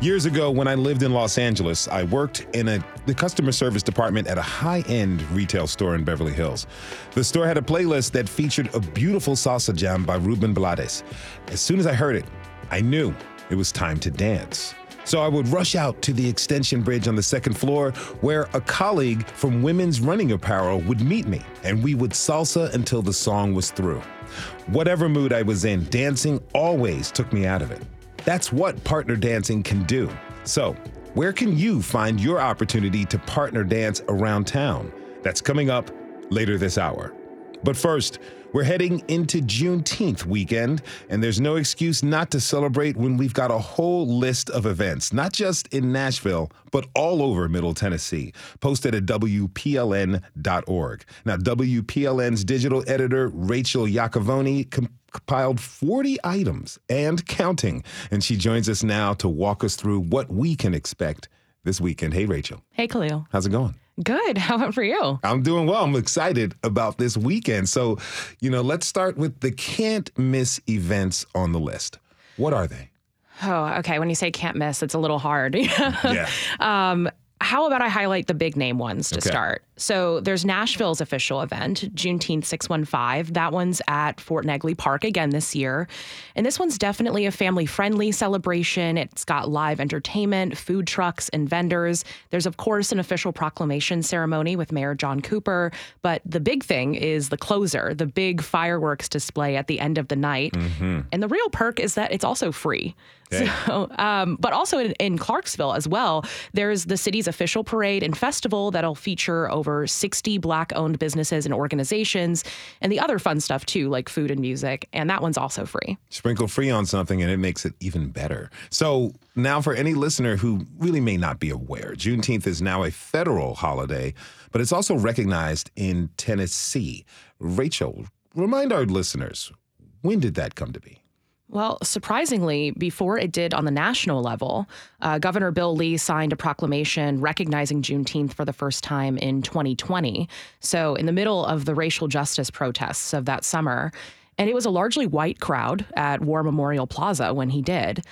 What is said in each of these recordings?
Years ago, when I lived in Los Angeles, I worked in a, the customer service department at a high end retail store in Beverly Hills. The store had a playlist that featured a beautiful salsa jam by Ruben Blades. As soon as I heard it, I knew it was time to dance. So I would rush out to the extension bridge on the second floor where a colleague from Women's Running Apparel would meet me, and we would salsa until the song was through. Whatever mood I was in, dancing always took me out of it. That's what partner dancing can do. So, where can you find your opportunity to partner dance around town? That's coming up later this hour. But first, we're heading into Juneteenth weekend, and there's no excuse not to celebrate when we've got a whole list of events, not just in Nashville, but all over Middle Tennessee, posted at WPLN.org. Now, WPLN's digital editor, Rachel Iacovone, compiled 40 items and counting. And she joins us now to walk us through what we can expect this weekend. Hey, Rachel. Hey, Khalil. How's it going? Good. How about for you? I'm doing well. I'm excited about this weekend. So, you know, let's start with the can't miss events on the list. What are they? Oh, okay. When you say can't miss, it's a little hard. yeah. Um, how about I highlight the big name ones to okay. start? So there's Nashville's official event, Juneteenth 615. That one's at Fort Negley Park again this year. And this one's definitely a family friendly celebration. It's got live entertainment, food trucks, and vendors. There's, of course, an official proclamation ceremony with Mayor John Cooper. But the big thing is the closer, the big fireworks display at the end of the night. Mm-hmm. And the real perk is that it's also free. Okay. So, um, but also in, in Clarksville as well, there's the city's official parade and festival that'll feature over 60 black owned businesses and organizations and the other fun stuff too, like food and music. And that one's also free. Sprinkle free on something and it makes it even better. So now, for any listener who really may not be aware, Juneteenth is now a federal holiday, but it's also recognized in Tennessee. Rachel, remind our listeners when did that come to be? Well, surprisingly, before it did on the national level, uh, Governor Bill Lee signed a proclamation recognizing Juneteenth for the first time in 2020. So, in the middle of the racial justice protests of that summer, and it was a largely white crowd at War Memorial Plaza when he did.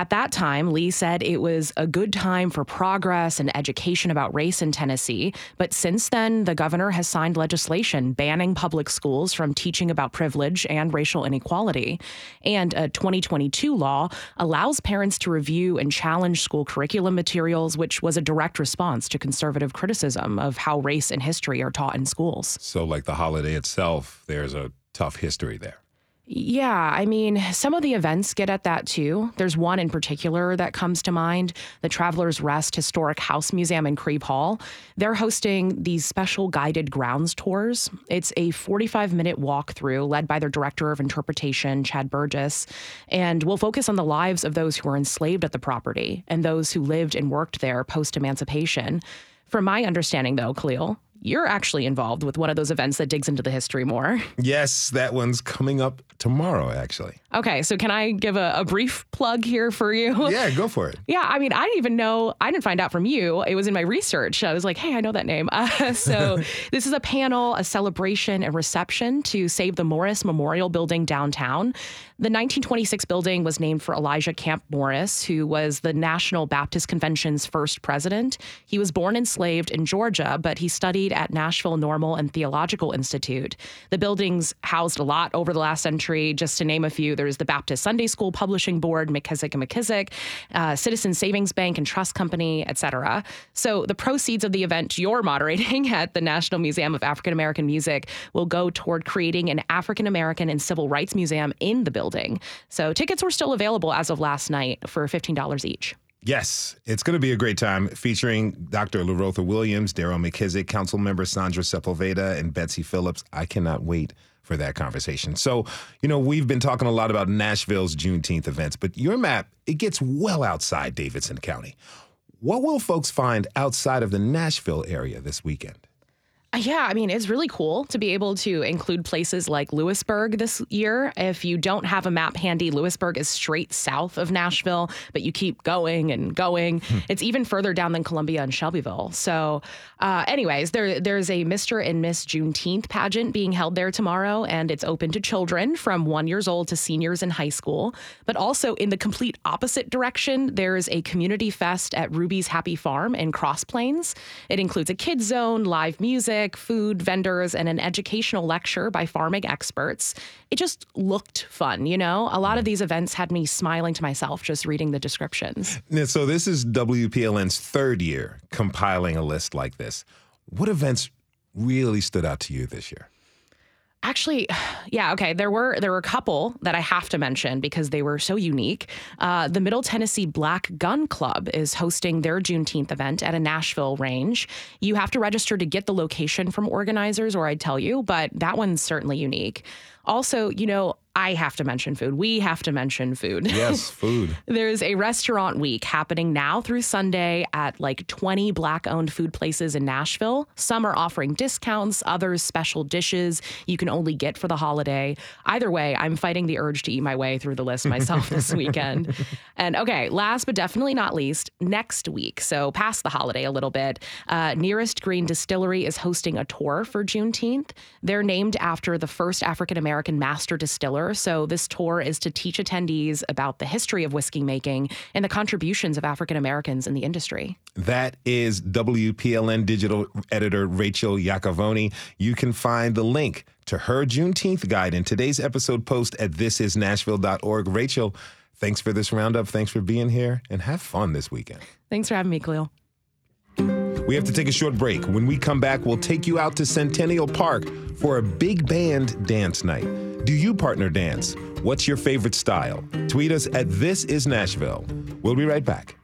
At that time, Lee said it was a good time for progress and education about race in Tennessee. But since then, the governor has signed legislation banning public schools from teaching about privilege and racial inequality. And a 2022 law allows parents to review and challenge school curriculum materials, which was a direct response to conservative criticism of how race and history are taught in schools. So, like the holiday itself, there's a tough history there. Yeah, I mean, some of the events get at that too. There's one in particular that comes to mind the Travelers Rest Historic House Museum in Crieve Hall. They're hosting these special guided grounds tours. It's a 45 minute walkthrough led by their director of interpretation, Chad Burgess, and will focus on the lives of those who were enslaved at the property and those who lived and worked there post emancipation. From my understanding, though, Khalil, you're actually involved with one of those events that digs into the history more. Yes, that one's coming up tomorrow, actually. Okay, so can I give a, a, brief plug here for you? Yeah, go for it. yeah, I mean, I didn't even know, I didn't find out from you. It was in my research. I was like, hey, I know that name. Uh, so this is a panel, a celebration, and reception to save the Morris Memorial Building downtown. The 1926 building was named for Elijah Camp Morris, who was the National Baptist Convention's first president. He was born enslaved in Georgia, but he studied at Nashville Normal and Theological Institute. The building's housed a lot over the last century, just to name a few. There's the Baptist Sunday School Publishing Board, McKissick and McKissick, uh, Citizen Savings Bank and Trust Company, etc. So the proceeds of the event you're moderating at the National Museum of African American Music will go toward creating an African American and Civil Rights Museum in the building building. So tickets were still available as of last night for $15 each. Yes, it's going to be a great time featuring Dr. Learotha Williams, Daryl McKissick, Council Member Sandra Sepulveda, and Betsy Phillips. I cannot wait for that conversation. So, you know, we've been talking a lot about Nashville's Juneteenth events, but your map, it gets well outside Davidson County. What will folks find outside of the Nashville area this weekend? Yeah, I mean, it's really cool to be able to include places like Lewisburg this year. If you don't have a map handy, Lewisburg is straight south of Nashville, but you keep going and going. Hmm. It's even further down than Columbia and Shelbyville. So, uh, anyways, there there's a Mr. and Miss Juneteenth pageant being held there tomorrow, and it's open to children from one years old to seniors in high school. But also in the complete opposite direction, there's a community fest at Ruby's Happy Farm in Cross Plains. It includes a kids zone, live music music, food vendors, and an educational lecture by farming experts. It just looked fun, you know? A lot of these events had me smiling to myself just reading the descriptions. So, this is WPLN's third year compiling a list like this. What events really stood out to you this year? Actually, yeah, okay. There were there were a couple that I have to mention because they were so unique. Uh, the Middle Tennessee Black Gun Club is hosting their Juneteenth event at a Nashville range. You have to register to get the location from organizers, or I'd tell you, but that one's certainly unique. Also, you know, I have to mention food. We have to mention food. Yes, food. There's a restaurant week happening now through Sunday at like 20 black owned food places in Nashville. Some are offering discounts, others special dishes you can only get for the holiday. Either way, I'm fighting the urge to eat my way through the list myself this weekend. And okay, last but definitely not least, next week, so past the holiday a little bit, uh, Nearest Green Distillery is hosting a tour for Juneteenth. They're named after the first African American master distiller so, this tour is to teach attendees about the history of whiskey making and the contributions of African Americans in the industry. That is WPLN digital editor Rachel Iacovone. You can find the link to her Juneteenth guide in today's episode post at thisisnashville.org. Rachel, thanks for this roundup. Thanks for being here and have fun this weekend. Thanks for having me, Khalil. We have to take a short break. When we come back, we'll take you out to Centennial Park for a big band dance night. Do you partner dance? What's your favorite style? Tweet us at This Is Nashville. We'll be right back.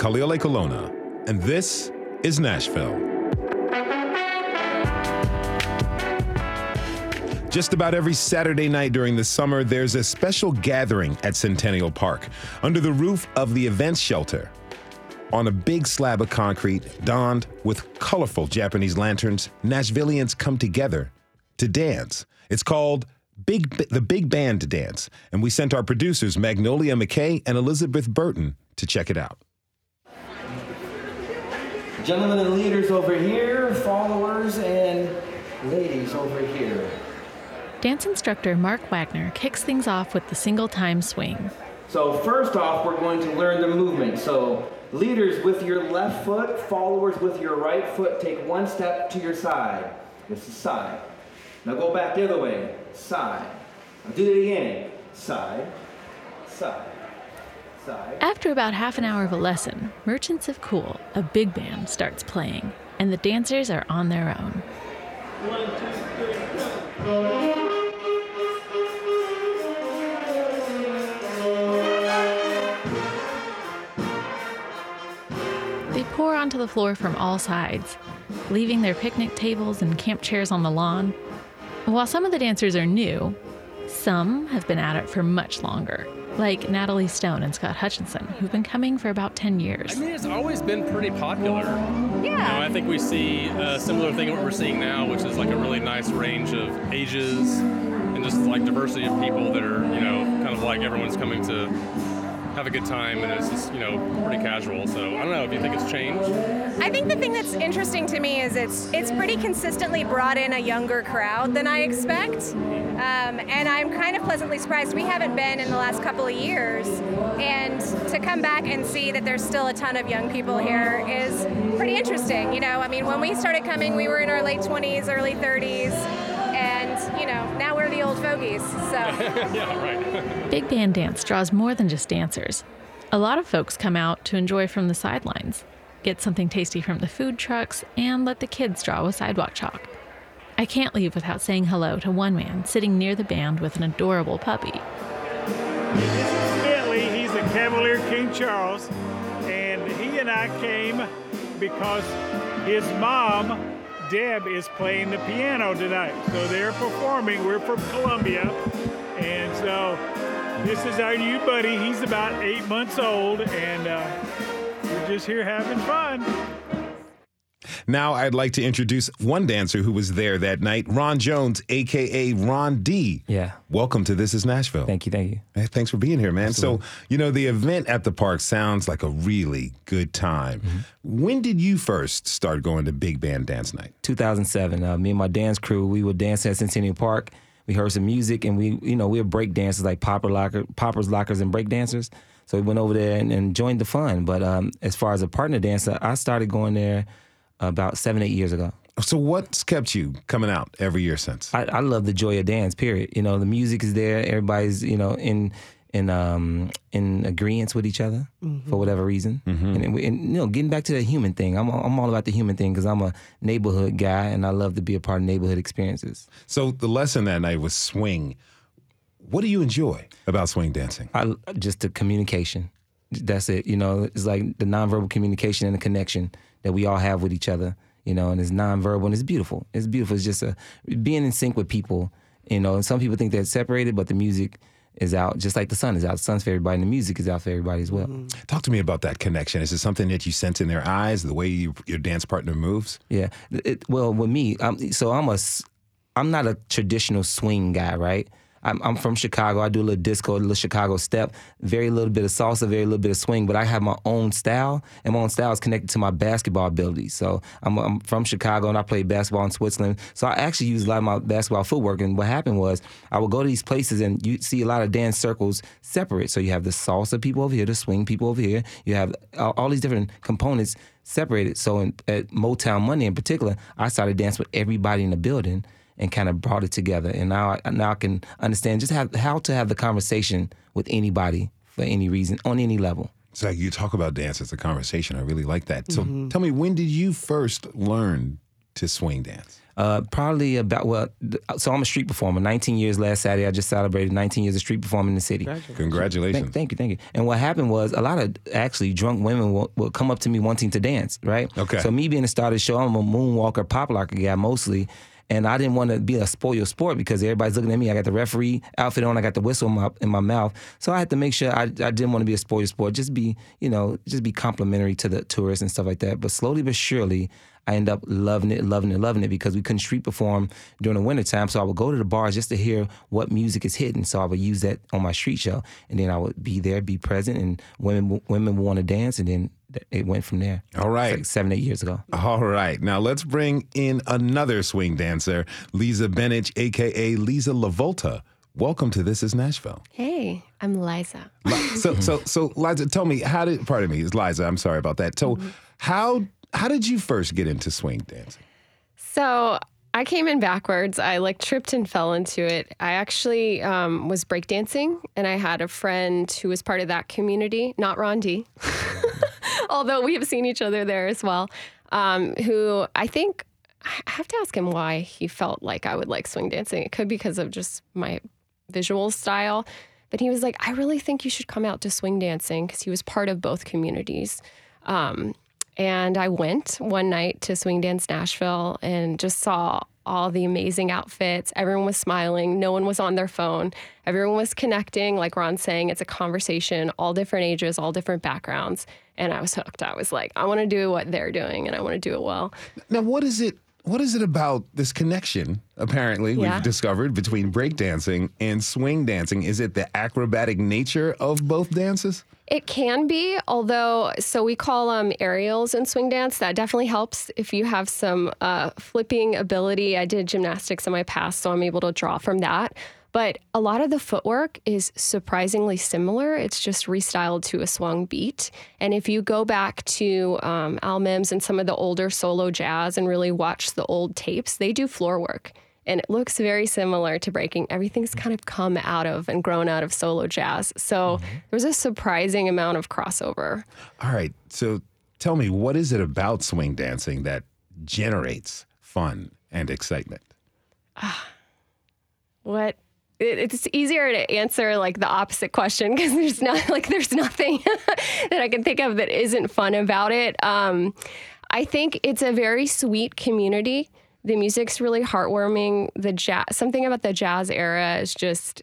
Khalil Ekulona, and this is Nashville. Just about every Saturday night during the summer, there's a special gathering at Centennial Park under the roof of the events shelter. On a big slab of concrete, donned with colorful Japanese lanterns, Nashvillians come together to dance. It's called Big the Big Band Dance, and we sent our producers Magnolia McKay and Elizabeth Burton to check it out. Gentlemen and leaders over here, followers and ladies over here. Dance instructor Mark Wagner kicks things off with the single time swing. So, first off, we're going to learn the movement. So, leaders with your left foot, followers with your right foot, take one step to your side. This is side. Now go back the other way. Side. Now do it again. Side, side. After about half an hour of a lesson, Merchants of Cool, a big band, starts playing, and the dancers are on their own. One, two, three, go. pour onto the floor from all sides, leaving their picnic tables and camp chairs on the lawn. While some of the dancers are new, some have been at it for much longer, like Natalie Stone and Scott Hutchinson, who've been coming for about 10 years. I mean, it's always been pretty popular. Yeah. You know, I think we see a similar thing what we're seeing now, which is like a really nice range of ages and just like diversity of people that are, you know, kind of like everyone's coming to have a good time, and it's just you know pretty casual. So I don't know if you think it's changed. I think the thing that's interesting to me is it's it's pretty consistently brought in a younger crowd than I expect, um, and I'm kind of pleasantly surprised. We haven't been in the last couple of years, and to come back and see that there's still a ton of young people here is pretty interesting. You know, I mean, when we started coming, we were in our late 20s, early 30s and you know now we're the old fogies so. Yeah right. Big band dance draws more than just dancers. A lot of folks come out to enjoy from the sidelines get something tasty from the food trucks and let the kids draw with sidewalk chalk. I can't leave without saying hello to one man sitting near the band with an adorable puppy. This is Bentley, he's a Cavalier King Charles, and he and and I came because his mom, Deb, is playing the piano tonight. So they're performing. We're from Columbia. And so this is our new buddy. He's about eight months old, and uh, we're just here having fun. Now I'd like to introduce one dancer who was there that night, Ron Jones, aka Ron D. Yeah. Welcome to This Is Nashville. Thank you, thank you. Hey, thanks for being here, man. So, you know, the event at the park sounds like a really good time. Mm-hmm. When did you first start going to big band dance night? 2007. Uh, me and my dance crew, we would dance at Centennial Park. We heard some music, and we, you know, we were break dancers like popper locker, poppers, lockers, and break dancers. So we went over there and, and joined the fun. But um, as far as a partner dancer, I started going there about seven, eight years ago. So, what's kept you coming out every year since? I, I love the joy of dance. Period. You know, the music is there. Everybody's you know in in um in agreement with each other for whatever reason. And, and, and, you know, getting back to the human thing. I'm I'm all about the human thing because I'm a neighborhood guy and I love to be a part of neighborhood experiences. So, the lesson that night was swing. What do you enjoy about swing dancing? I just the communication. That's it. You know, it's like the nonverbal communication and the connection that we all have with each other. You know, and it's nonverbal and it's beautiful. It's beautiful. It's just a being in sync with people. You know, and some people think they're separated, but the music is out just like the sun is out. The sun's for everybody, and the music is out for everybody as well. Mm-hmm. Talk to me about that connection. Is it something that you sense in their eyes, the way you, your dance partner moves? Yeah. It, well, with me, I'm, so I'm a, I'm not a traditional swing guy, right? I'm, I'm from Chicago. I do a little disco, a little Chicago step, very little bit of salsa, very little bit of swing. But I have my own style, and my own style is connected to my basketball abilities. So I'm, I'm from Chicago, and I played basketball in Switzerland. So I actually use a lot of my basketball footwork. And what happened was, I would go to these places, and you see a lot of dance circles separate. So you have the salsa people over here, the swing people over here. You have all, all these different components separated. So in, at Motown Monday in particular, I started dancing with everybody in the building and kind of brought it together. And now I, now I can understand just have, how to have the conversation with anybody for any reason on any level. It's like you talk about dance as a conversation. I really like that. So, Mm-hmm. tell me, when did you first learn to swing dance? Uh, probably about well, so I'm a street performer. 19 years last Saturday. I just celebrated 19 years of street performing in the city. Congratulations. Thank, thank you, thank you. And what happened was a lot of actually drunk women will, will come up to me wanting to dance, right? Okay. So me being a star of the show, I'm a moonwalker, pop locker guy mostly. And I didn't want to be a spoil sport because everybody's looking at me. I got the referee outfit on. I got the whistle in my, in my mouth. So I had to make sure I, I didn't want to be a spoil sport. Just be, you know, just be complimentary to the tourists and stuff like that. But slowly but surely, I end up loving it, loving it, loving it because we couldn't street perform during the wintertime. So I would go to the bars just to hear what music is hitting. So I would use that on my street show. And then I would be there, be present, and women women would want to dance. And then it went from there. All right. It's like seven, eight years ago. All right. Now let's bring in another swing dancer, Lisa Bennett, aka Lisa LaVolta. Welcome to This Is Nashville. Hey, I'm Liza. So, so, so, Liza, tell me, how did? Pardon me, it's Liza. I'm sorry about that. So, how how did you first get into swing dancing? So I came in backwards. I like tripped and fell into it. I actually um, was breakdancing, and I had a friend who was part of that community, not Ron D, although we have seen each other there as well. Um, who I think I have to ask him why he felt like I would like swing dancing. It could be because of just my visual style. But he was like, I really think you should come out to swing dancing because he was part of both communities. Um, and I went one night to Swing Dance Nashville and just saw all the amazing outfits. Everyone was smiling. No one was on their phone. Everyone was connecting. Like Ron's saying, it's a conversation, all different ages, all different backgrounds. And I was hooked. I was like, I want to do what they're doing and I want to do it well. Now, what is it? What is it about this connection? Apparently, Yeah. we've discovered between breakdancing and swing dancing. Is it the acrobatic nature of both dances? It can be, although, so we call them aerials in swing dance. That definitely helps if you have some uh, flipping ability. I did gymnastics in my past, so I'm able to draw from that. But a lot of the footwork is surprisingly similar. It's just restyled to a swung beat. And if you go back to um, Al Minns and some of the older solo jazz and really watch the old tapes, they do floor work. And it looks very similar to breaking. Everything's kind of come out of and grown out of solo jazz. So there's a surprising amount of crossover. All right. So, tell me, what is it about swing dancing that generates fun and excitement? What it, it's easier to answer like the opposite question because there's not like there's nothing that I can think of that isn't fun about it. Um, I think it's a very sweet community. The music's really heartwarming. The jazz, something about the jazz era is just,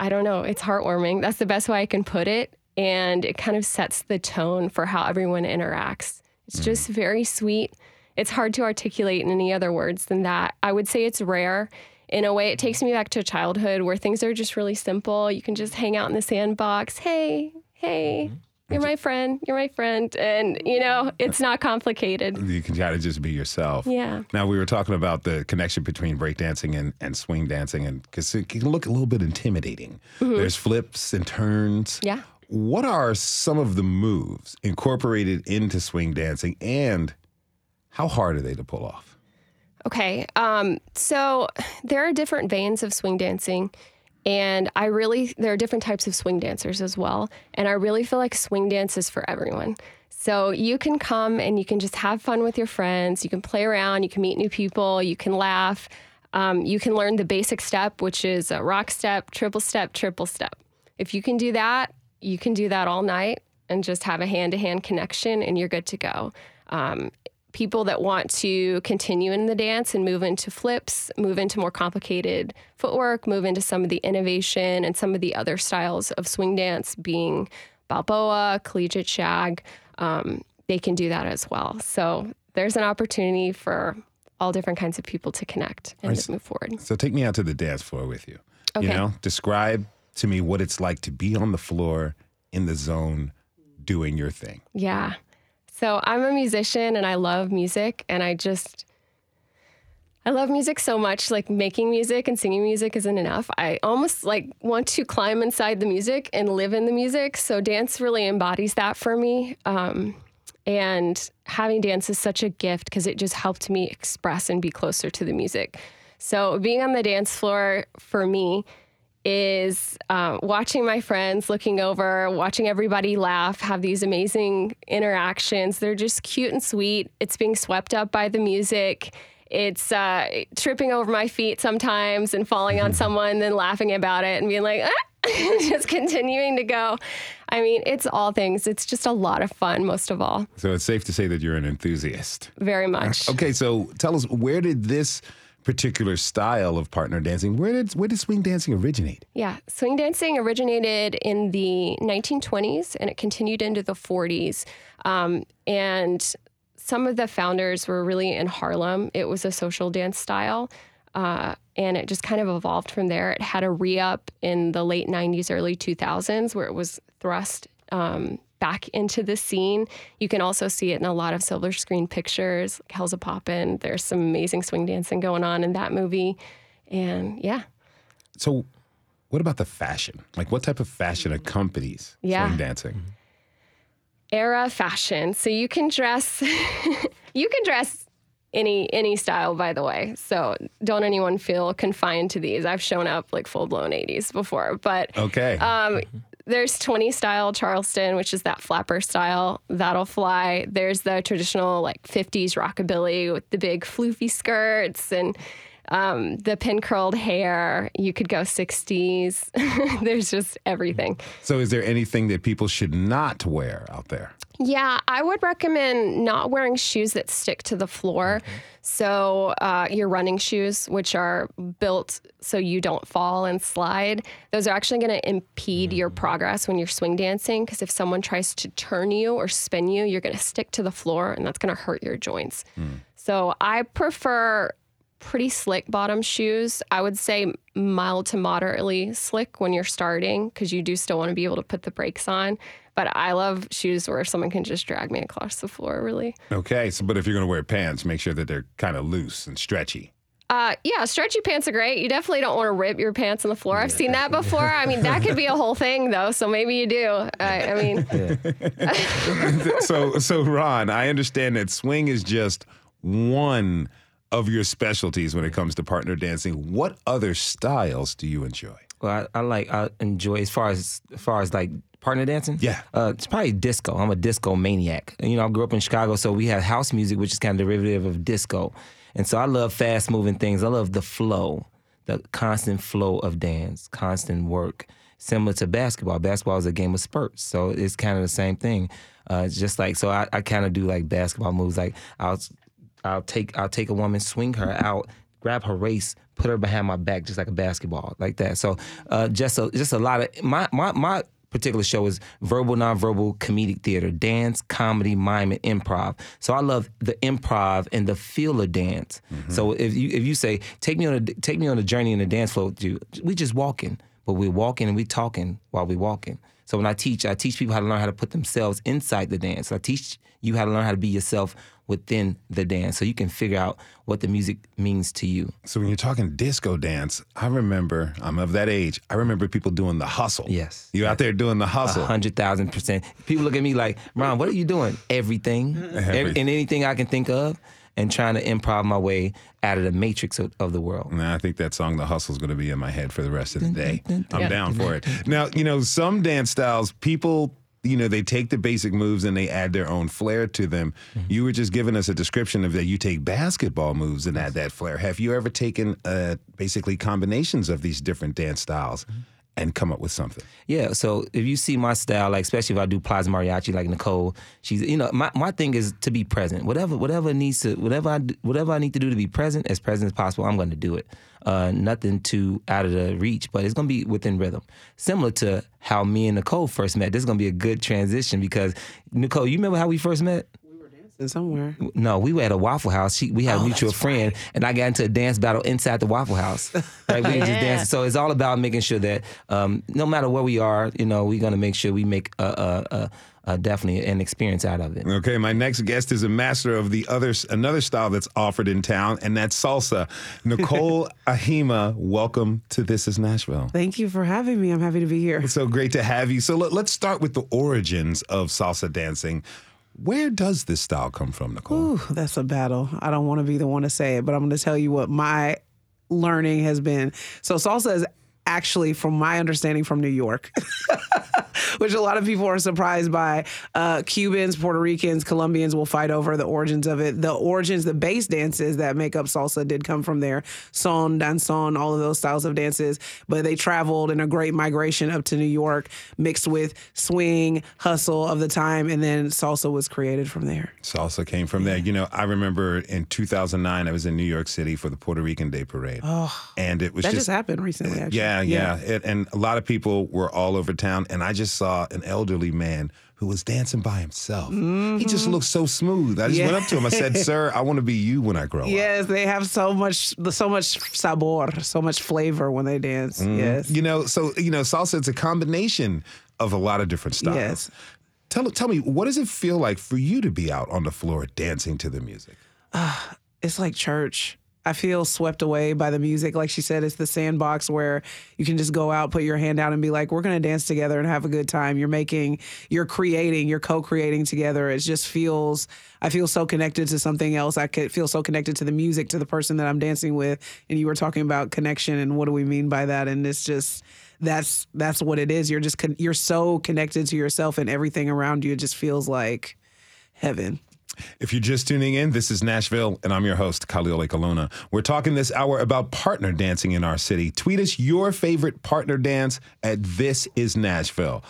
I don't know, it's heartwarming. That's the best way I can put it. And it kind of sets the tone for how everyone interacts. It's mm. just very sweet. It's hard to articulate in any other words than that. I would say it's rare. In a way, it takes me back to childhood where things are just really simple. You can just hang out in the sandbox. Hey, hey, mm-hmm. You're my friend. You're my friend. And, you know, it's not complicated. You can kind of just be yourself. Yeah. Now we were talking about the connection between breakdancing and, and swing dancing, and because it can look a little bit intimidating. There's flips and turns. Yeah. What are some of the moves incorporated into swing dancing, and how hard are they to pull off? Okay. Um, so there are different veins of swing dancing. And I really, there are different types of swing dancers as well. And I really feel like swing dance is for everyone. So you can come and you can just have fun with your friends. You can play around. You can meet new people. You can laugh. Um, you can learn the basic step, which is a rock step, triple step, triple step. If you can do that, you can do that all night and just have a hand to hand connection and you're good to go. Um, people that want to continue in the dance and move into flips, move into more complicated footwork, move into some of the innovation and some of the other styles of swing dance, being Balboa, collegiate shag, um, they can do that as well. So there's an opportunity for all different kinds of people to connect and Right. to move forward. So take me out to the dance floor with you. Okay. You know, describe to me what it's like to be on the floor in the zone doing your thing. Yeah. So I'm a musician and I love music and I just I love music so much like making music and singing music isn't enough. I almost like want to climb inside the music and live in the music. So dance really embodies that for me. Um, and having dance is such a gift because it just helped me express and be closer to the music. So being on the dance floor for me is um, watching my friends, looking over, watching everybody laugh, have these amazing interactions. They're just cute and sweet. It's being swept up by the music. It's uh, tripping over my feet sometimes and falling on someone, then laughing about it and being like, ah, just continuing to go. I mean, it's all things. It's just a lot of fun, most of all. So it's safe to say that you're an enthusiast. Very much. Okay, so tell us where did this particular style of partner dancing, where did where did swing dancing originate? Yeah, swing dancing originated in the 1920s and it continued into the 40s. Um, and some of the founders were really in Harlem. It was a social dance style. Uh, and it just kind of evolved from there. It had a re up in the late 90s, early 2000s, where it was thrust um, back into the scene. You can also see it in a lot of silver screen pictures, like Hellzapoppin'. There's some amazing swing dancing going on in that movie. And yeah, So what about the fashion? Like what type of fashion accompanies Yeah. swing dancing? era fashion. So you can dress you can dress any any style by the way. So don't anyone feel confined to these. I've shown up like full blown 80s before, but Okay. um there's 20 style Charleston, which is that flapper style. That'll fly. There's the traditional like 50s rockabilly with the big floofy skirts and um, the pin curled hair. You could go 60s. there's just everything. so is there anything that people should not wear out there? Yeah, I would recommend not wearing shoes that stick to the floor. So, uh, your running shoes, which are built so you don't fall and slide, those are actually going to impede your progress when you're swing dancing. Because if someone tries to turn you or spin you, you're going to stick to the floor and that's going to hurt your joints. So, I prefer pretty slick bottom shoes. I would say mild to moderately slick when you're starting because you do still want to be able to put the brakes on. But I love shoes where someone can just drag me across the floor, really. Okay, so but if you're going to wear pants, make sure that they're kind of loose and stretchy. Uh, yeah, stretchy pants are great. You definitely don't want to rip your pants on the floor. I've seen that before. I mean, that could be a whole thing, though. So maybe you do. I, I mean, so so Ron, I understand that swing is just one of your specialties when it comes to partner dancing. What other styles do you enjoy? Well, I, I like I enjoy as far as as far as like partner dancing. Yeah. uh, it's probably disco. I'm a disco maniac. You know, I grew up in Chicago, so we have house music, which is kind of derivative of disco, and so I love fast moving things. I love the flow, the constant flow of dance, constant work, similar to basketball. Basketball is a game of spurts, so it's kind of the same thing. Uh, it's just like so, I, I kind of do like basketball moves. Like I'll I'll take I'll take a woman, swing her out, grab her waist, put her behind my back, just like a basketball, like that. So uh, just a just a lot of my my my particular show is verbal, nonverbal, comedic theater, dance, comedy, mime, and improv. So I love the improv and the feel of dance. So if you if you say take me on a take me on a journey in the dance floor, dude, we just walking, but we're walking and we talking while we walking. So when I teach, I teach people how to learn how to put themselves inside the dance. I teach you how to learn how to be yourself within the dance, so you can figure out what the music means to you. So when you're talking disco dance, I remember I'm of that age. I remember people doing the hustle. Yes. You out there doing the hustle. A hundred thousand percent. People look at me like, Ron, what are you doing? Everything, Every, and anything I can think of, and trying to improv my way out of the matrix of, of the world. And I think that song, The Hustle, is going to be in my head for the rest of the day. I'm Yeah. down for it. Now, you know, some dance styles, people, you know, they take the basic moves and they add their own flair to them. You were just giving us a description of that you take basketball moves and add that flair. Have you ever taken uh, basically combinations of these different dance styles and come up with something? Yeah, so if you see my style, like especially if I do plaza mariachi, like Nicole, she's you know my, my thing is to be present. Whatever whatever needs to whatever I whatever I need to do to be present as present as possible, I'm going to do it. Uh, nothing too out of the reach, but it's going to be within rhythm. Similar to how me and Nicole first met. This is going to be a good transition because Nicole, you remember how we first met? Somewhere. No, we were at a Waffle House. She, we had a mutual friend, and I got into a dance battle inside the Waffle House. Right, we were just Yeah. dancing. So it's all about making sure that um, no matter where we are, you know, we're gonna make sure we make a, a, a, a definitely an experience out of it. Okay, my next guest is a master of the other another style that's offered in town, and that's salsa. Nicole Ahima, welcome to This Is Nashville. Thank you for having me. I'm happy to be here. It's so great to have you. So let, let's start with the origins of salsa dancing. Where does this style come from, Nicole? Ooh, that's a battle. I don't want to be the one to say it, but I'm going to tell you what my learning has been. So salsa is actually, from my understanding, from New York. Which a lot of people are surprised by. Uh, Cubans, Puerto Ricans, Colombians will fight over the origins of it. The origins, the base dances that make up salsa did come from there. Son, danzon, all of those styles of dances. But they traveled in a great migration up to New York, mixed with swing, hustle of the time, and then salsa was created from there. Salsa came from there. You know, I remember in 2009, I was in New York City for the Puerto Rican Day Parade. Oh, and it was that just, just happened recently, actually. Yeah, yeah. It, and a lot of people were all over town, and I just saw an elderly man who was dancing by himself. He just mm-hmm. looked so smooth. I just Yeah. went up to him. I said, "Sir, I want to be you when I grow up." Yes, they have so much, so much sabor, so much flavor when they dance. Mm-hmm. Yes. You know, so you know, salsa it's a combination of a lot of different styles. Yes. Tell tell me, what does it feel like for you to be out on the floor dancing to the music? it's like church. I feel swept away by the music. Like she said, it's the sandbox where you can just go out, put your hand out, and be like, we're going to dance together and have a good time. You're making, you're creating, you're co creating together. It just feels, I feel so connected to something else. I feel so connected to the music, to the person that I'm dancing with. And you were talking about connection and what do we mean by that? And it's just, that's that's what it is. You're just con- you're so connected to yourself and everything around you. It just feels like heaven. If you're just tuning in, this is Nashville, and I'm your host, Khalil Ekulona. We're talking this hour about partner dancing in our city. Tweet us your favorite partner dance at This Is Nashville.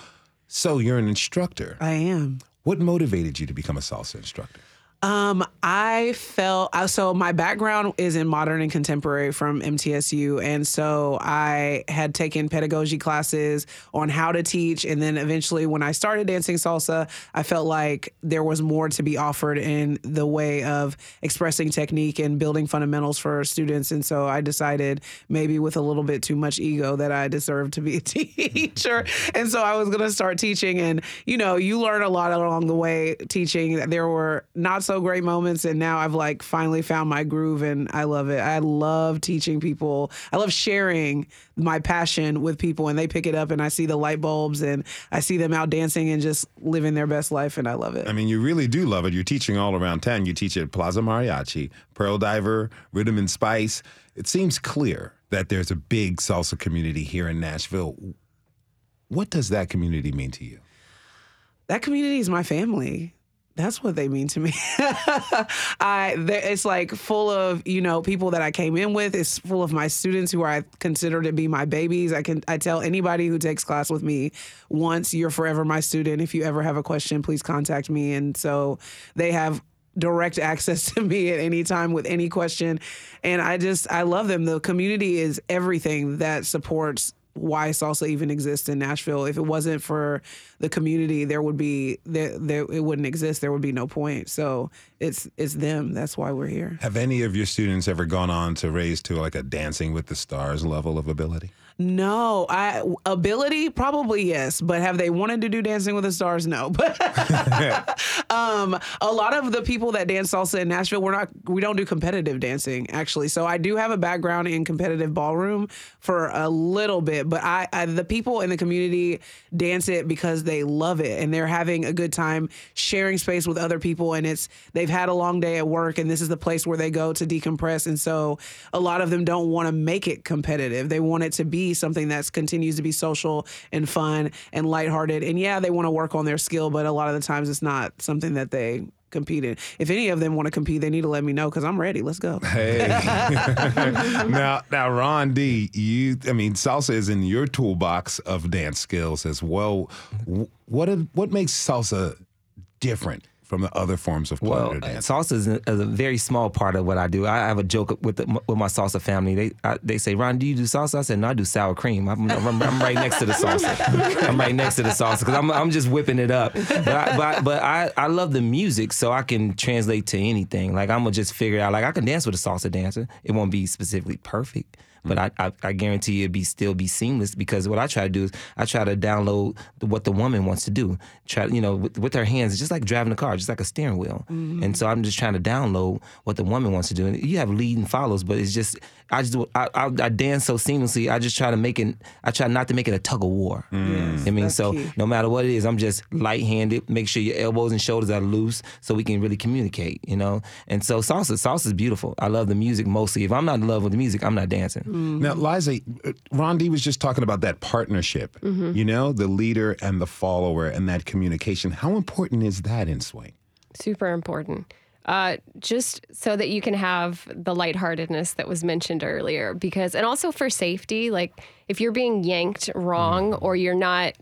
So you're an instructor. I am. What motivated you to become a salsa instructor? Um, I felt uh, so. My background is in modern and contemporary from MTSU, and so I had taken pedagogy classes on how to teach. And then eventually, when I started dancing salsa, I felt like there was more to be offered in the way of expressing technique and building fundamentals for students. And so I decided, maybe with a little bit too much ego, that I deserved to be a teacher. And so I was going to start teaching. And you know, you learn a lot along the way teaching. There were not so great moments, and now I've like finally found my groove, and I love it. I love teaching people. I love sharing my passion with people, and they pick it up, and I see the light bulbs, and I see them out dancing and just living their best life, and I love it. I mean, you really do love it. You're teaching all around town. You teach at Plaza Mariachi, Pearl Diver, Rhythm and Spice. It seems clear that there's a big salsa community here in Nashville. What does that community mean to you? that community is my family. That's what they mean to me. I it's like full of you know people that I came in with. It's full of my students who I consider to be my babies. I can I tell anybody who takes class with me once you're forever my student. If you ever have a question, please contact me. And so they have direct access to me at any time with any question. And I just I love them. The community is everything that supports why salsa even exists in Nashville. If it wasn't for the community, there would be there, there it wouldn't exist. There would be no point. So it's it's them. That's why we're here. Have any of your students ever gone on to raise to like a Dancing with the Stars level of ability? No, I ability probably yes, but have they wanted to do Dancing with the Stars? No. But um, a lot of the people that dance salsa in Nashville, we're not we don't do competitive dancing actually. So I do have a background in competitive ballroom for a little bit, but I, I the people in the community dance it because they love it and they're having a good time sharing space with other people and it's they've had a long day at work and this is the place where they go to decompress and so a lot of them don't want to make it competitive. They want it to be something that continues to be social and fun and lighthearted. And yeah, they want to work on their skill, but a lot of the times it's not something that they compete in. If any of them want to compete, they need to let me know because I'm ready. Let's go. Hey. now, now, Ron D, you, I mean, salsa is in your toolbox of dance skills as well. What what makes salsa different from the other forms of Well, dance? salsa is a, is a very small part of what I do. I have a joke with the, with my salsa family. They I, they say, "Ron, do you do salsa?" I said, "No, I do sour cream. I'm, I'm, I'm right next to the salsa. I'm right next to the salsa because I'm I'm just whipping it up." But I, but, but I I love the music, so I can translate to anything. Like I'm gonna just figure out. Like I can dance with a salsa dancer. It won't be specifically perfect. But mm. I, I, I guarantee you it'll be still be seamless because what I try to do is I try to download what the woman wants to do. Try you know with, with her hands, it's just like driving a car, just like a steering wheel. Mm-hmm. And so I'm just trying to download what the woman wants to do. And you have lead and follows, but it's just I just I, I, I dance so seamlessly. I just try to make it. I try not to make it a tug of war. Mm. I mean, so no matter what it is, I'm just light handed. Make sure your elbows and shoulders are loose so we can really communicate. You know. And so salsa salsa is beautiful. I love the music mostly. If I'm not in love with the music, I'm not dancing. Mm-hmm. Now, Liza, uh, Ron D was just talking about that partnership, mm-hmm. you know, the leader and the follower and that communication. How important is that in swing? Super important. Uh, just so that you can have the lightheartedness that was mentioned earlier, because, and also for safety, like if you're being yanked wrong or you're not,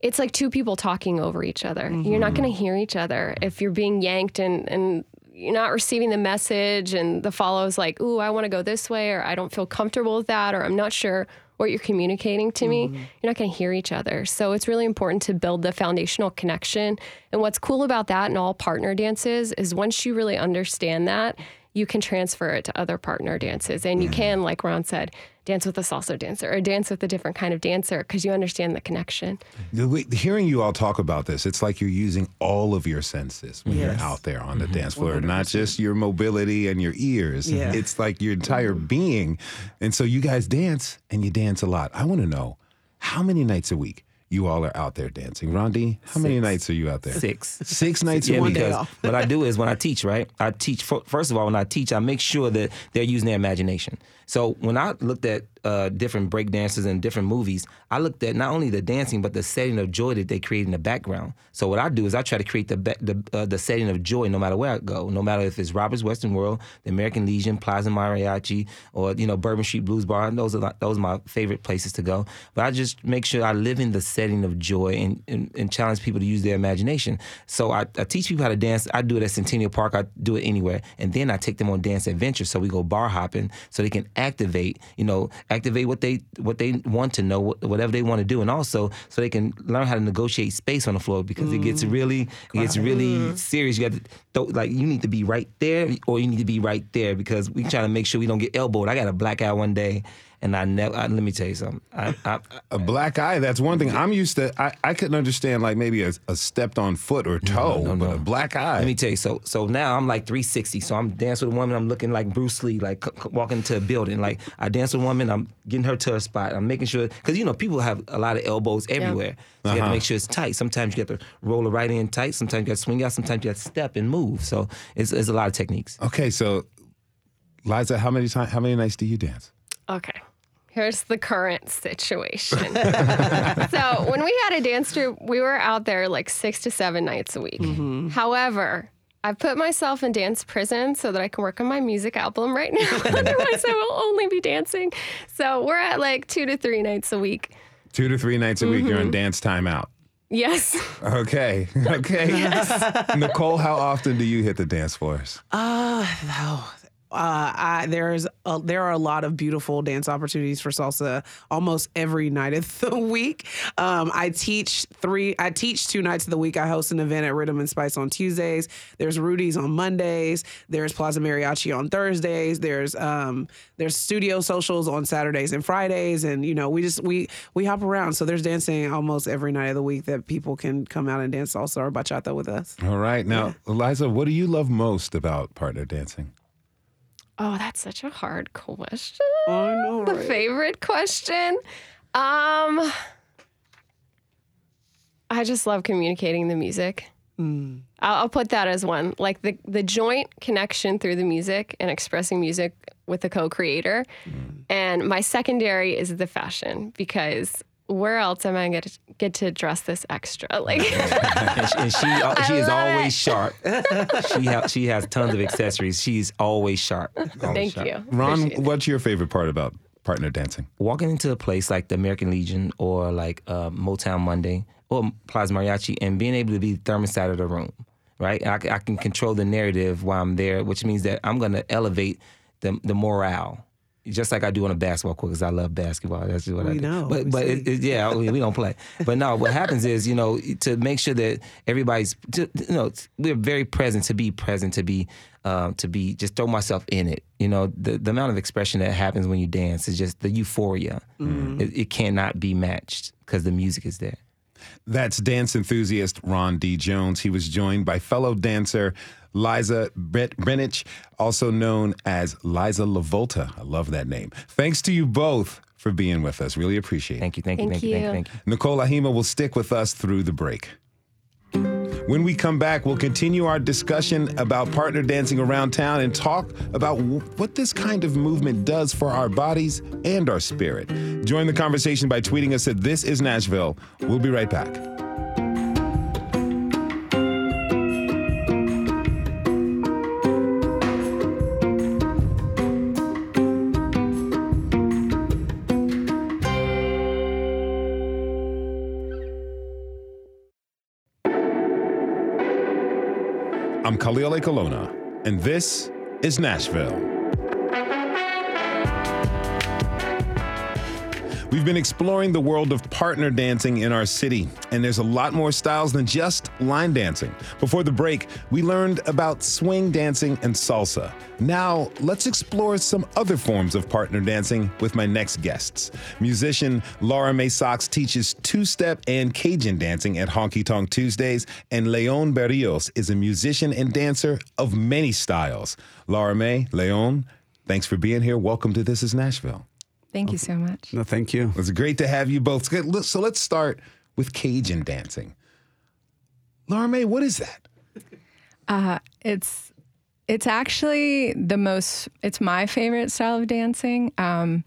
it's like two people talking over each other. You're not going to hear each other. If you're being yanked and, and you're not receiving the message and the follows like, ooh, I want to go this way, or I don't feel comfortable with that, or I'm not sure what you're communicating to me, mm-hmm. you're not going to hear each other. So it's really important to build the foundational connection. And what's cool about that in all partner dances is once you really understand that, you can transfer it to other partner dances. And you mm-hmm. can, like Ron said, dance with a salsa dancer or dance with a different kind of dancer because you understand the connection. The way- Hearing you all talk about this, it's like you're using all of your senses when Yes. you're out there on the dance floor, not just your mobility and your ears. Yeah. It's like your entire being. And so you guys dance and you dance a lot. I want to know how many nights a week you all are out there dancing. Ron D, how many nights are you out there? Six. Six nights Yeah, a week. day because what I do is when I teach, right? I teach first of all when I teach, I make sure that they're using their imagination. So when I looked at uh, different break dancers and different movies, I looked at not only the dancing but the setting of joy that they create in the background. So what I do is I try to create the ba- the uh, the setting of joy no matter where I go, no matter if it's Robert's Western World, the American Legion, Plaza Mariachi, or you know Bourbon Street Blues Bar. Those are those are my favorite places to go. But I just make sure I live in the setting of joy and, and, and challenge people to use their imagination. So I, I teach people how to dance. I do it at Centennial Park. I do it anywhere, and then I take them on dance adventures. So we go bar hopping, so they can activate, you know, activate what they what they want to know, whatever they want to do, and also so they can learn how to negotiate space on the floor because it gets mm. really it gets really mm. serious. You got to throw, like you need to be right there or you need to be right there because we trying to make sure we don't get elbowed. I got a blackout one day. And I never. I, let me tell you something. I, I, A black eye, that's one thing. I'm used to, I, I couldn't understand like maybe a, a stepped on foot or toe, no, but no. a black eye. Let me tell you. So so now I'm like 360. So I'm dancing with a woman. I'm looking like Bruce Lee, like c- c- walking into a building. Like I dance with a woman. I'm getting her to her spot. I'm making sure because you know people have a lot of elbows everywhere. So you have uh-huh. to make sure it's tight. Sometimes you got to roll it right in tight. Sometimes you got to swing out. Sometimes you got to step and move. So it's, it's a lot of techniques. okay, so Liza, how many times, how many nights do you dance? Okay, here's the current situation. so when we had a dance troupe, we were out there like six to seven nights a week. However, I've put myself in dance prison so that I can work on my music album right now. Otherwise, I will only be dancing. So we're at like two to three nights a week. Two to three nights a week, you're on dance timeout. Yes. Okay. Okay. Nicole, how often do you hit the dance floors? Uh, oh, uh, I, there's a, there are a lot of beautiful dance opportunities for salsa almost every night of the week. Um, I teach three. I teach two nights of the week. I host an event at Rhythm and Spice on Tuesdays. There's Rudy's on Mondays. There's Plaza Mariachi on Thursdays. There's um, there's studio socials on Saturdays and Fridays, and you know we just we we hop around. So there's dancing almost every night of the week that people can come out and dance salsa or bachata with us. All right. Now, Eliza, what do you love most about partner dancing? Oh, that's such a hard question. I know, The favorite question. Um I just love communicating the music. Hmm. I'll, I'll put that as one. Like the the joint connection through the music and expressing music with the co-creator. And my secondary is the fashion because where else am I going to get to dress this extra? Like and she, and she, uh, she is always it. sharp. She ha- she has tons of accessories. She's always sharp. Always Thank sharp. you. Ron, Appreciate what's your favorite part about partner dancing? Walking into a place like the American Legion or like uh, Motown Monday or Plaza Mariachi and being able to be the thermostat of the room, right? I can control the narrative while I'm there, which means that I'm going to elevate the the morale. Just like I do on a basketball court, because I love basketball. That's just what I do. know. But We but it, it- yeah, we, we don't play. But no, what happens is you know to make sure that everybody's to, you know we're very present to be present to be um, to be just throw myself in it. You know the the amount of expression that happens when you dance is just the euphoria. It, it cannot be matched because the music is there. That's dance enthusiast Ron D. Jones. He was joined by fellow dancer Liza Bre- Brenich, also known as Liza LaVolta. I love that name. Thanks to you both for being with us. Really appreciate it. Thank you, thank you, Thank thank you, thank you, you. thank you. Nicole Ahima will stick with us through the break. When we come back, we'll continue our discussion about partner dancing around town and talk about what this kind of movement does for our bodies and our spirit. Join the conversation by tweeting us at This Is Nashville. We'll be right back. Khalil. Ekulona, and this is Nashville. We've been exploring the world of partner dancing in our city, and there's a lot more styles than just line dancing. Before the break, we learned about swing dancing and salsa. Now, let's explore some other forms of partner dancing with my next guests. Musician Laura Mae Socks teaches two step and Cajun dancing at Honky Tonk Tuesdays, and Leon Berrios is a musician and dancer of many styles. Laura Mae, Leon, thanks for being here. Welcome to This Is Nashville. Thank you so much. No, thank you. It's great to have you both. So let's- So let's start with Cajun dancing. Laura Mae, what is that? Uh, it's it's actually the most. It's my favorite style of dancing. Um,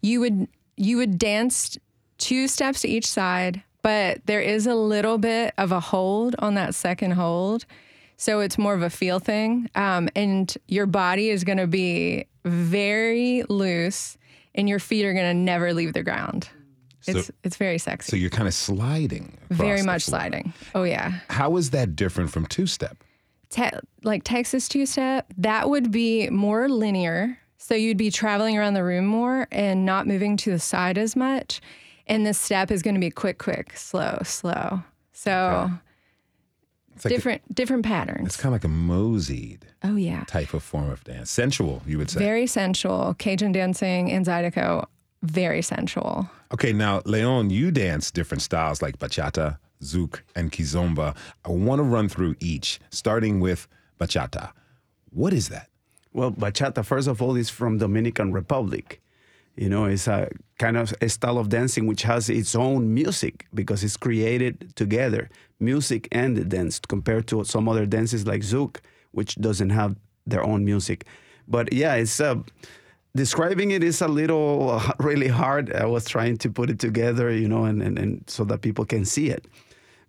you would you would dance two steps to each side, but there is a little bit of a hold on that second hold. So it's more of a feel thing. Um, and your body is going to be very loose and your feet are going to never leave the ground. It's So- it's very sexy. So you're kind of sliding. very much floor. sliding. Oh yeah. How is that different from two step? te- like Texas two step, that would be more linear. So you'd be traveling around the room more and not moving to the side as much. And the step is going to be quick, quick, slow, slow. So It's like a- different, different patterns. it's kind of like a moseyed oh yeah, type of form of dance. Sensual, you would say. very sensual. Cajun dancing and Zydeco, very sensual. okay, now, Leon, you dance different styles like bachata, zouk, and kizomba. I want to run through each, starting with bachata. What is that? Well, bachata, first of all, is from Dominican Republic. You know, it's a kind of a style of dancing which has its own music because it's created together, music and the dance, compared to some other dances like zouk, which doesn't have their own music. But yeah, it's uh, describing it is a little uh, really hard. I was trying to put it together, you know, and, and, and so that people can see it.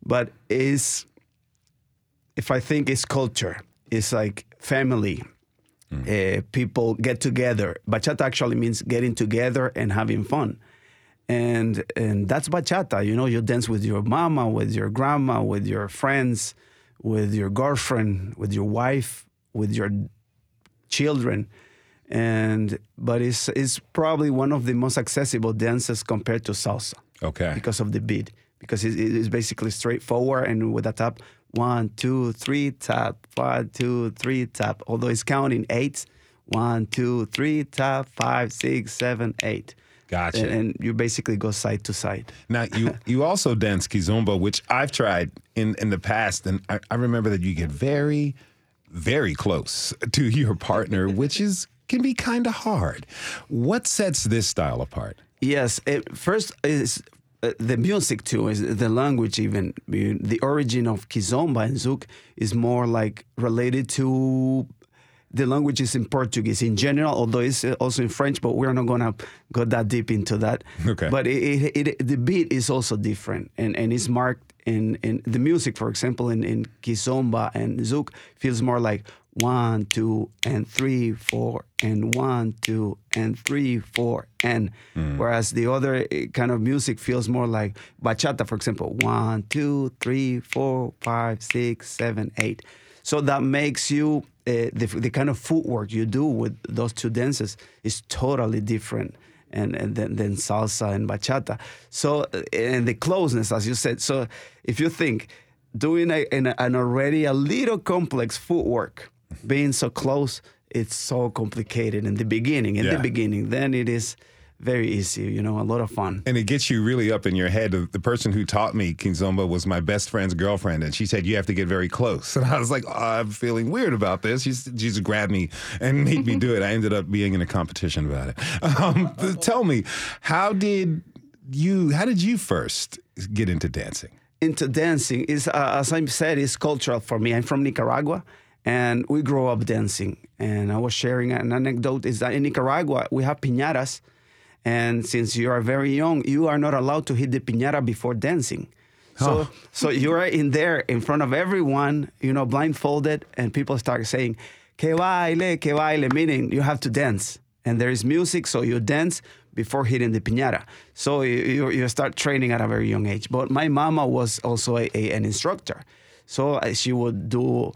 But is if I think it's culture, it's like family. Uh, people get together. Bachata actually means getting together and having fun. And and that's bachata. You know, you dance with your mama, with your grandma, with your friends, with your girlfriend, with your wife, with your children. And but it's it's probably one of the most accessible dances compared to salsa. Okay. Because of the beat. Because it, it is basically straightforward and with a tap, one, two, three, tap, one, two, three, tap. Although it's counting eights. One, two, three, tap, five, six, seven, eight. Gotcha. And, and you basically go side to side. Now you you also dance kizomba, which I've tried in in the past, and I, I remember that you get very, very close to your partner, which is can be kind of hard. What sets this style apart? Yes, it, first is Uh, the music too, is the language even. The origin of kizomba and zouk is more like related to the languages in Portuguese in general, although it's uh, also in French, but we're not gonna go that deep into that. Okay. But it, it, it, the beat is also different, and, and it's marked in, in the music, for example, in, in kizomba and zouk feels more like one, two, and three, four, and one, two, and three, four, and whereas the other eh, kind of music feels more like bachata, for example, one, two, three, four, five, six, seven, eight. So that makes you uh, the, the kind of footwork you do with those two dances is totally different and, and than, than salsa and bachata. So uh, and the closeness, as you said. So if you think doing a, an, an already a little complex footwork, being so close, it's so complicated in the beginning. In Yeah. the beginning, then it is very easy. You know, a lot of fun. And it gets you really up in your head. The person who taught me kizomba was my best friend's girlfriend, and she said you have to get very close. And I was like, oh, I'm feeling weird about this. She just grabbed me and made me do it. I ended up being in a competition about it. Um, tell me, how did you? How did you first get into dancing? into dancing is uh, as I said is cultural for me. I'm from Nicaragua and we grew up dancing. And I was sharing an anecdote is that in Nicaragua we have piñatas and since you are very young, you are not allowed to hit the piñata before dancing. So, so you are in there in front of everyone, you know, blindfolded, and people start saying, "Que baile, que baile," meaning you have to dance, and there is music, so you dance before hitting the piñata. So you, you, you start training at a very young age. But my mama was also a, a- an instructor. So uh, she would do,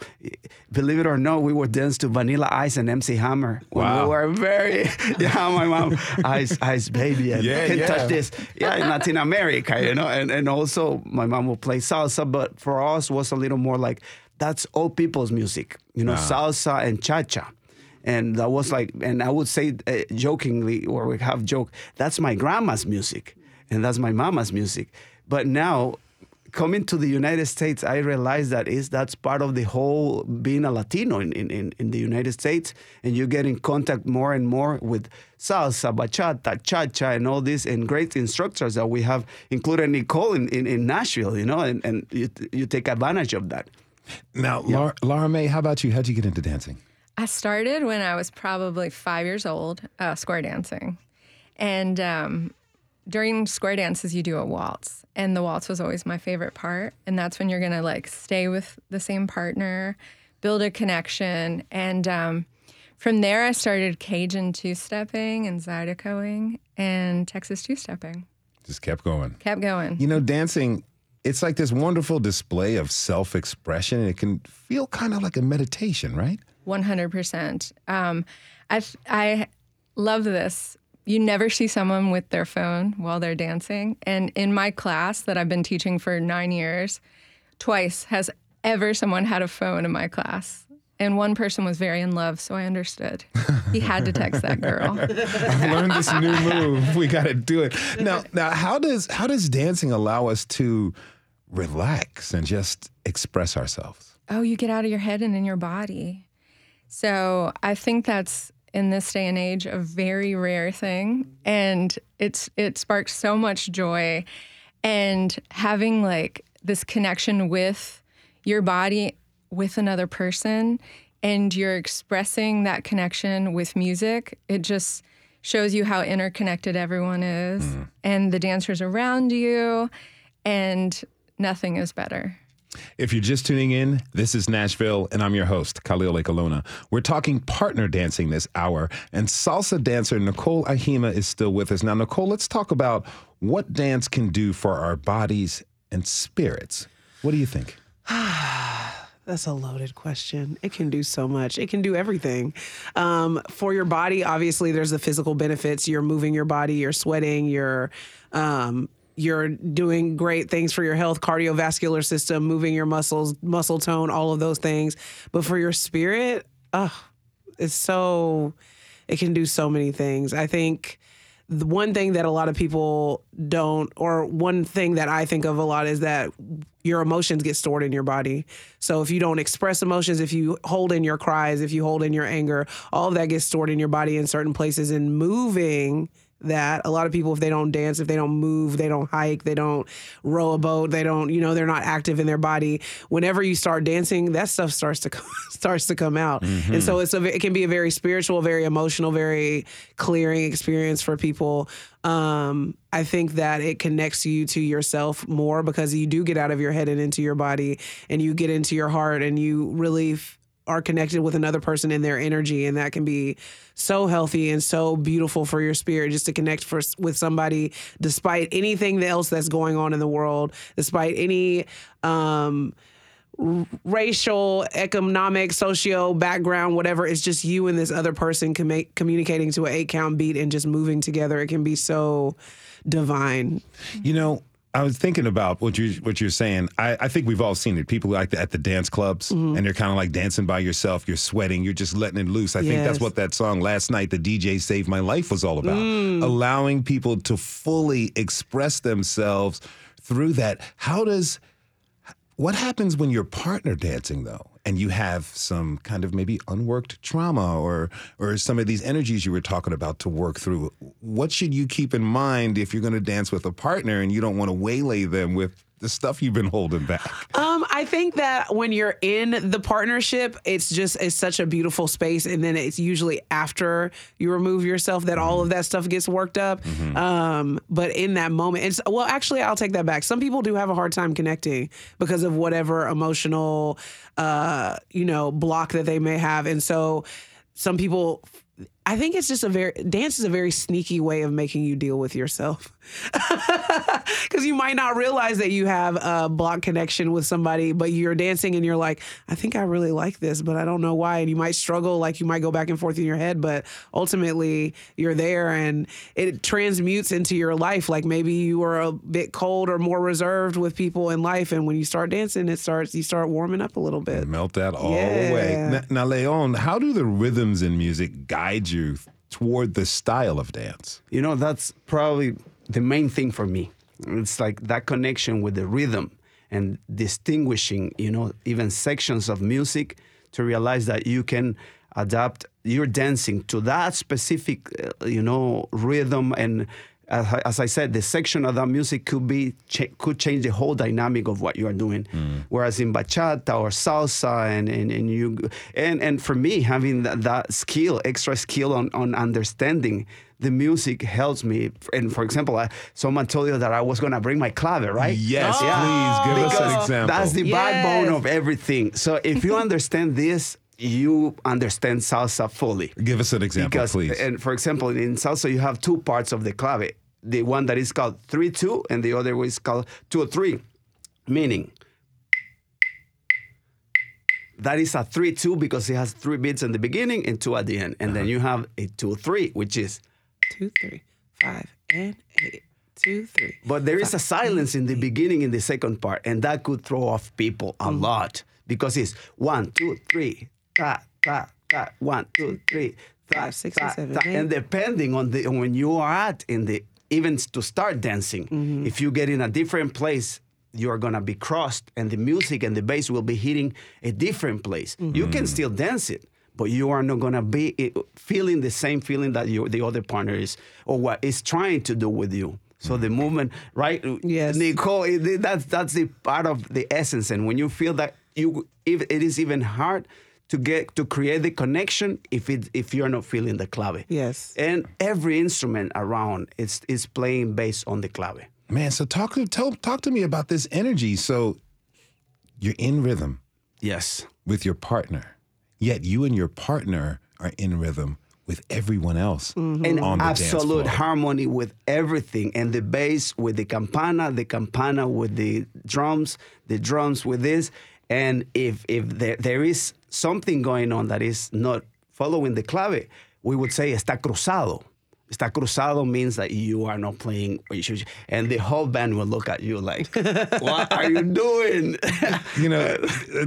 believe it or not, we would dance to Vanilla Ice and MC Hammer. when Wow. We were very, yeah, my mom, Ice, Ice Baby, and Yeah, can't yeah. touch this. Yeah, in Latin America, you know, and, and also my mom would play salsa, but for us was a little more like, that's old people's music, you know, salsa and cha-cha. And that was like, and I would say uh, jokingly, or we have joke, that's my grandma's music, and that's my mama's music. But now, coming to the United States, I realized that is that's part of the whole being a Latino in, in, in, in the United States, and you get in contact more and more with salsa, bachata, cha-cha, and all this, and great instructors that we have, including Nicole in, in, in Nashville, you know, and, and you, you take advantage of that. Now, Laura, Laura Mae, how about you? How'd you get into dancing? I started when I was probably five years old, uh, square dancing. And um, during square dances, you do a waltz. And the waltz was always my favorite part. And that's when you're going to like stay with the same partner, build a connection. And um, from there, I started Cajun two stepping and Zydecoing and Texas two stepping. Just kept going. Kept going. You know, dancing, it's like this wonderful display of self expression. And it can feel kind of like a meditation, right? 100%. Um, I, I love this. You never see someone with their phone while they're dancing. And in my class that I've been teaching for nine years, twice has ever someone had a phone in my class. And one person was very in love, so I understood. He had to text that girl. I've learned this new move. We got to do it now. Now, how does how does dancing allow us to relax and just express ourselves? oh, you get out of your head and in your body. So I think that's in this day and age a very rare thing, and it's it sparks so much joy, and having like this connection with your body with another person, and you're expressing that connection with music. It just shows you how interconnected everyone is mm-hmm. and the dancers around you, and nothing is better. If you're just tuning in, this is Nashville, and I'm your host, Khalil Ekulona. We're talking partner dancing this hour, and salsa dancer Nicole Ahima is still with us. Now, Nicole, let's talk about what dance can do for our bodies and spirits. What do you think? That's a loaded question. It can do so much. It can do everything. Um, for your body, obviously, there's the physical benefits. You're moving your body, you're sweating, you're um, you're doing great things for your health, cardiovascular system, moving your muscles, muscle tone, all of those things. But for your spirit, oh, it's so it can do so many things. I think the one thing that a lot of people don't or one thing that I think of a lot is that your emotions get stored in your body. So if you don't express emotions, if you hold in your cries, if you hold in your anger, all of that gets stored in your body in certain places and moving that. A lot of people if they don't dance if they don't move they don't hike they don't row a boat they don't you know they're not active in their body. Whenever you start dancing that stuff starts to come, starts to come out. And so it's a it can be a very spiritual very emotional very clearing experience for people. Um i think that it connects you to yourself more because you do get out of your head and into your body and you get into your heart and you really f- are connected with another person in their energy and that can be so healthy and so beautiful for your spirit just to connect for, with somebody despite anything else that's going on in the world despite any um racial economic socio background whatever. It's just you and this other person make communicating to an eight count beat and just moving together. It can be so divine. You know, I was thinking about what you what you're saying. I, I think we've all seen it. People like the, at the dance clubs, Mm-hmm. and they're kind of like dancing by yourself. You're sweating. You're just letting it loose. I think that's what that song "Last Night," the DJ saved my life, was all about. Mm. Allowing people to fully express themselves through that. How does what happens when you're partner dancing though, and you have some kind of maybe unworked trauma or or some of these energies you were talking about to work through? What should you keep in mind if you're going to dance with a partner and you don't want to waylay them with the stuff you've been holding back? Um, I think that when you're in the partnership, it's just it's such a beautiful space, and then it's usually after you remove yourself that all of that stuff gets worked up. Um, but in that moment, it's well, actually, I'll take that back. Some people do have a hard time connecting because of whatever emotional, uh, you know, block that they may have, and so some people. I think it's just a very dance is a very sneaky way of making you deal with yourself. because you might not realize that you have a block connection with somebody, but you're dancing and you're like, I think I really like this, but I don't know why. And you might struggle, like you might go back and forth in your head, but ultimately you're there and it transmutes into your life. Like maybe you were a bit cold or more reserved with people in life, and when you start dancing, it starts you start warming up a little bit. Melt that all away. Now, now, Leon, how do the rhythms in music guide you toward the style of dance? You know, that's probably the main thing for me. It's like that connection with the rhythm and distinguishing, you know, even sections of music to realize that you can adapt your dancing to that specific, uh, you know, rhythm and as I- as I said, the section of that music could be could change the whole dynamic of what you are doing. Whereas in bachata or salsa, and and, and you and and for me, having that, that skill, extra skill on on understanding the music helps me. And for example, I, someone told you that I was gonna bring my clave, right? Yes, please give us an example. That's the Yes. backbone of everything. So if you understand this. You understand salsa fully. Give us an example, Because, please. and for example, in salsa, you have two parts of the clave. The one that is called 3 2, and the other one is called 2 3. Meaning, that is a 3 2 because it has three beats in the beginning and two at the end. And then Uh-huh. you have a 2 3, which is. Two, three, five, and eight. Two, three. But there is a silence in the beginning in the second part, and that could throw off people a lot because it's one, two, three, ta, ta, ta, one, two, three, ta, Five, six, ta, and seven, ta. eight. And depending on the on when you are at in the even to start dancing, Mm-hmm. if you get in a different place, you are gonna be crossed, and the music and the bass will be hitting a different place. You Mm-hmm. can still dance it. But you are not gonna be eh, feeling the same feeling that you, the other partner is, or what is trying to do with you. So the movement, right? Yes. Nicole, that's that's the part of the essence. And when you feel that you, if it is even hard to get to create the connection if it if you're not feeling the clave. Yes. And every instrument around is is playing based on the clave. Man, so talk to tell, talk to me about this energy. So you're in rhythm. Yes. With your partner. Yet you and your partner are in rhythm with everyone else mm-hmm. And the dance absolute harmony with everything. And the bass with the campana, the campana with the drums, the drums with this. And if if there, there is something going on that is not following the clave, we would say está cruzado. Está cruzado means that you are not playing, or you should- and the whole band will look at you like, "What are you doing?" You know,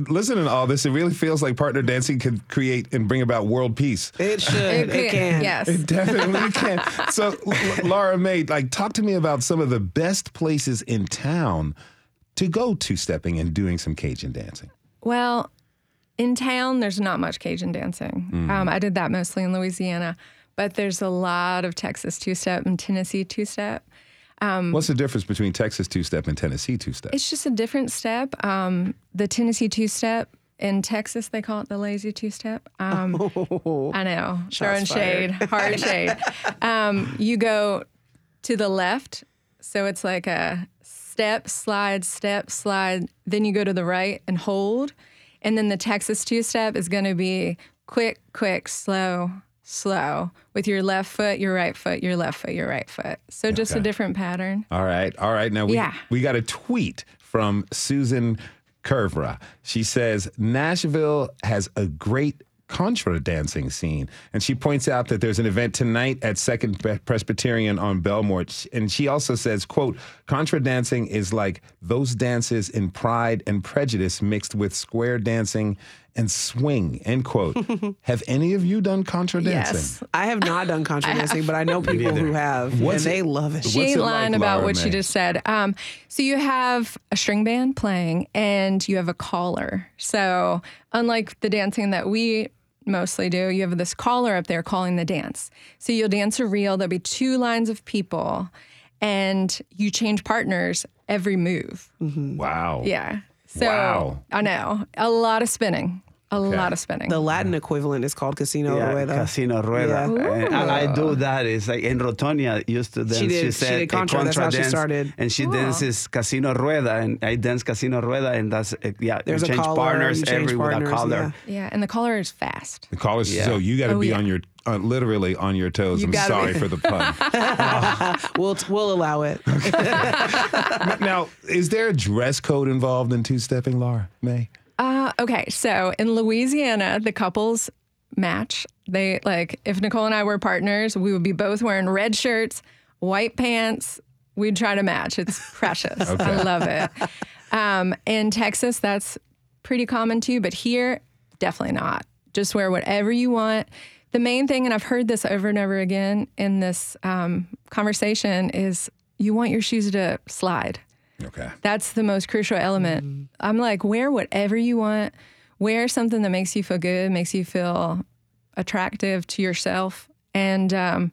listening to all this, it really feels like partner dancing can create and bring about world peace. It should. It It, can- can. yes. It definitely can. So, Laura Mae, like, talk to me about some of the best places in town to go two stepping and doing some Cajun dancing. Well, in town, there's not much Cajun dancing. Mm. Um, I did that mostly in Louisiana, but there's a lot of Texas two step and Tennessee two step. What's the difference between Texas two step and Tennessee two step? It's just a different step. Um, the Tennessee two step in Texas, they call it the lazy two step. Um, I know, throwing shade, hard shade. Um, you go to the left, so it's like a step, slide, step, slide. Then you go to the right and hold. And then the Texas two step is going to be quick, quick, slow, slow with your left foot, your right foot, your left foot, your right foot. So just a different pattern. All right, all right. Now we Yeah. we got a tweet from Susan Curvra. She says Nashville has a great contra dancing scene, and she points out that there's an event tonight at Second Presbyterian on Belmont, and she also says, "quote Contra dancing is like those dances in Pride and Prejudice mixed with square dancing." And swing, end quote. have any of you done contra dancing? Yes. I have not done contra dancing, but I know people who have, What's and it- they love it. She What's ain't it like, about Laura what she just said. Um, so you have a string band playing and you have a caller. So unlike the dancing that we mostly do, you have this caller up there calling the dance. So you'll dance a reel. There'll be two lines of people, and you change partners every move. Wow. Yeah. So Wow. I know a lot of spinning. A lot of spinning. The Latin equivalent is called Casino Yeah, Rueda. Casino Rueda. Yeah. And, and I do that. It's like in Rotonia used to dance. She did- she said did a contra, that's how she started. And she dances Casino Rueda, and I dance Casino Rueda, and that's yeah. There's you a change caller, partners you change every with a partners, caller. yeah, and the caller is fast. The caller Yeah. so you got to Oh, be yeah. on your uh, literally on your toes. You I'm sorry be. for the pun. We'll we'll allow it. now, is there a dress code involved in two stepping, Laura Mae? Uh, okay, so in Louisiana, the couples match. They like if Nicole and I were partners, we would be both wearing red shirts, white pants. We'd try to match. It's precious. I love it. Um, in Texas, that's pretty common too, but here, definitely not. Just wear whatever you want. The main thing, and I've heard this over and over again in this um, conversation, is you want your shoes to slide. Okay. That's the most crucial element. I'm like, wear whatever you want. Wear something that makes you feel good, makes you feel attractive to yourself, and um,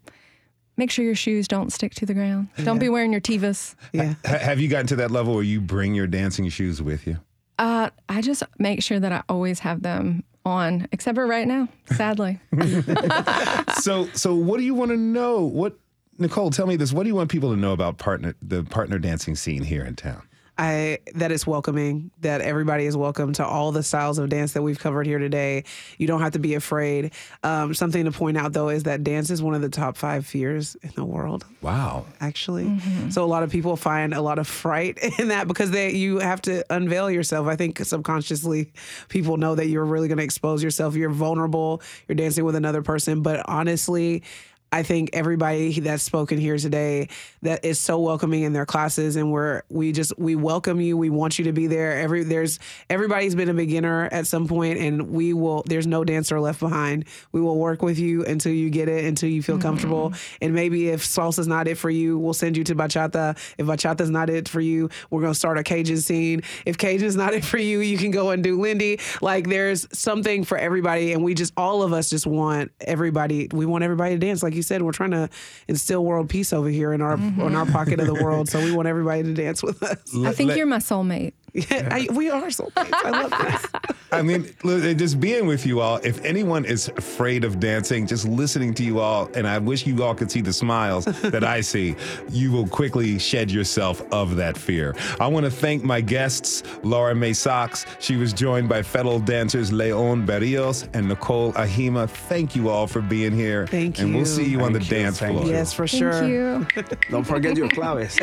make sure your shoes don't stick to the ground. Don't be wearing your Tevas. Yeah. Ha- have you gotten to that level where you bring your dancing shoes with you? Uh, I just make sure that I always have them on, except for right now, sadly. so, so what do you want to know? What Nicole, tell me this. What do you want people to know about partner the partner dancing scene here in town? I that it's welcoming, that everybody is welcome to all the styles of dance that we've covered here today. You don't have to be afraid. Um, something to point out though is that dance is one of the top five fears in the world. Wow. Actually, so a lot of people find a lot of fright in that because they you have to unveil yourself. I think subconsciously people know that you're really going to expose yourself. You're vulnerable. You're dancing with another person, but honestly. I think everybody that's spoken here today that is so welcoming in their classes, and we're we just we welcome you. We want you to be there. Every there's everybody's been a beginner at some point, and we will. There's no dancer left behind. We will work with you until you get it, until you feel mm-hmm. comfortable. And maybe if salsa's not it for you, we'll send you to bachata. If bachata's not it for you, we're gonna start a Cajun scene. If Cajun's not it for you, you can go and do Lindy. Like there's something for everybody, and we just all of us just want everybody. We want everybody to dance. Like you said, we're trying to instill world peace over here in our in our mm-hmm. pocket of the world. So we want everybody to dance with us. I think you're my soulmate. Yeah, I, we are soulmates. I love this. I mean, uh, just being with you all, if anyone is afraid of dancing, just listening to you all, and I wish you all could see the smiles that I see, you will quickly shed yourself of that fear. I want to thank my guests, Laura Mae Socks. She was joined by fellow dancers Leon Berrios and Nicole Ahima. Thank you all for being here. Thank you. And we'll see you on the you. dance Thank floor. you. Yes, for Thank sure. you. Don't forget your claves.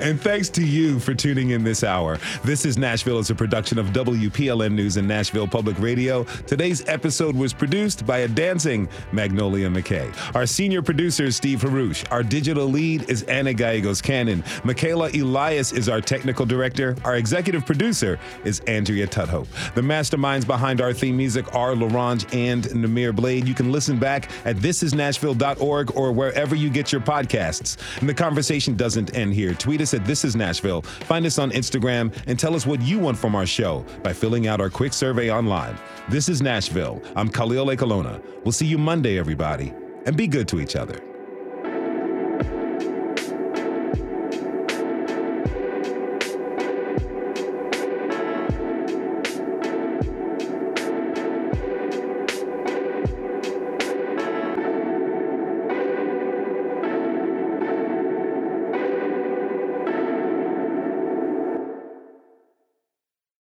and thanks to you for tuning in this hour. This is Nashville is a production of WPLN News and Nashville Public Radio. Today's episode was produced by a dancing Magnolia McKay. Our senior producer is Steve Haruch. Our digital lead is Anna Gallegos Cannon. Michaela Elias is our technical director. Our executive producer is Andrea Tudhope. The masterminds behind our theme music are Larange and Namir Blade. You can listen back at thisisnashville.org or wherever you get your podcasts. And the conversation doesn't end here. Tweet us at This Is Nashville. Find us on Instagram and tell us what you want from our show by filling out our quick survey online. This is Nashville. I'm Khalil Ekulona. We'll see you Monday, everybody, and be good to each other.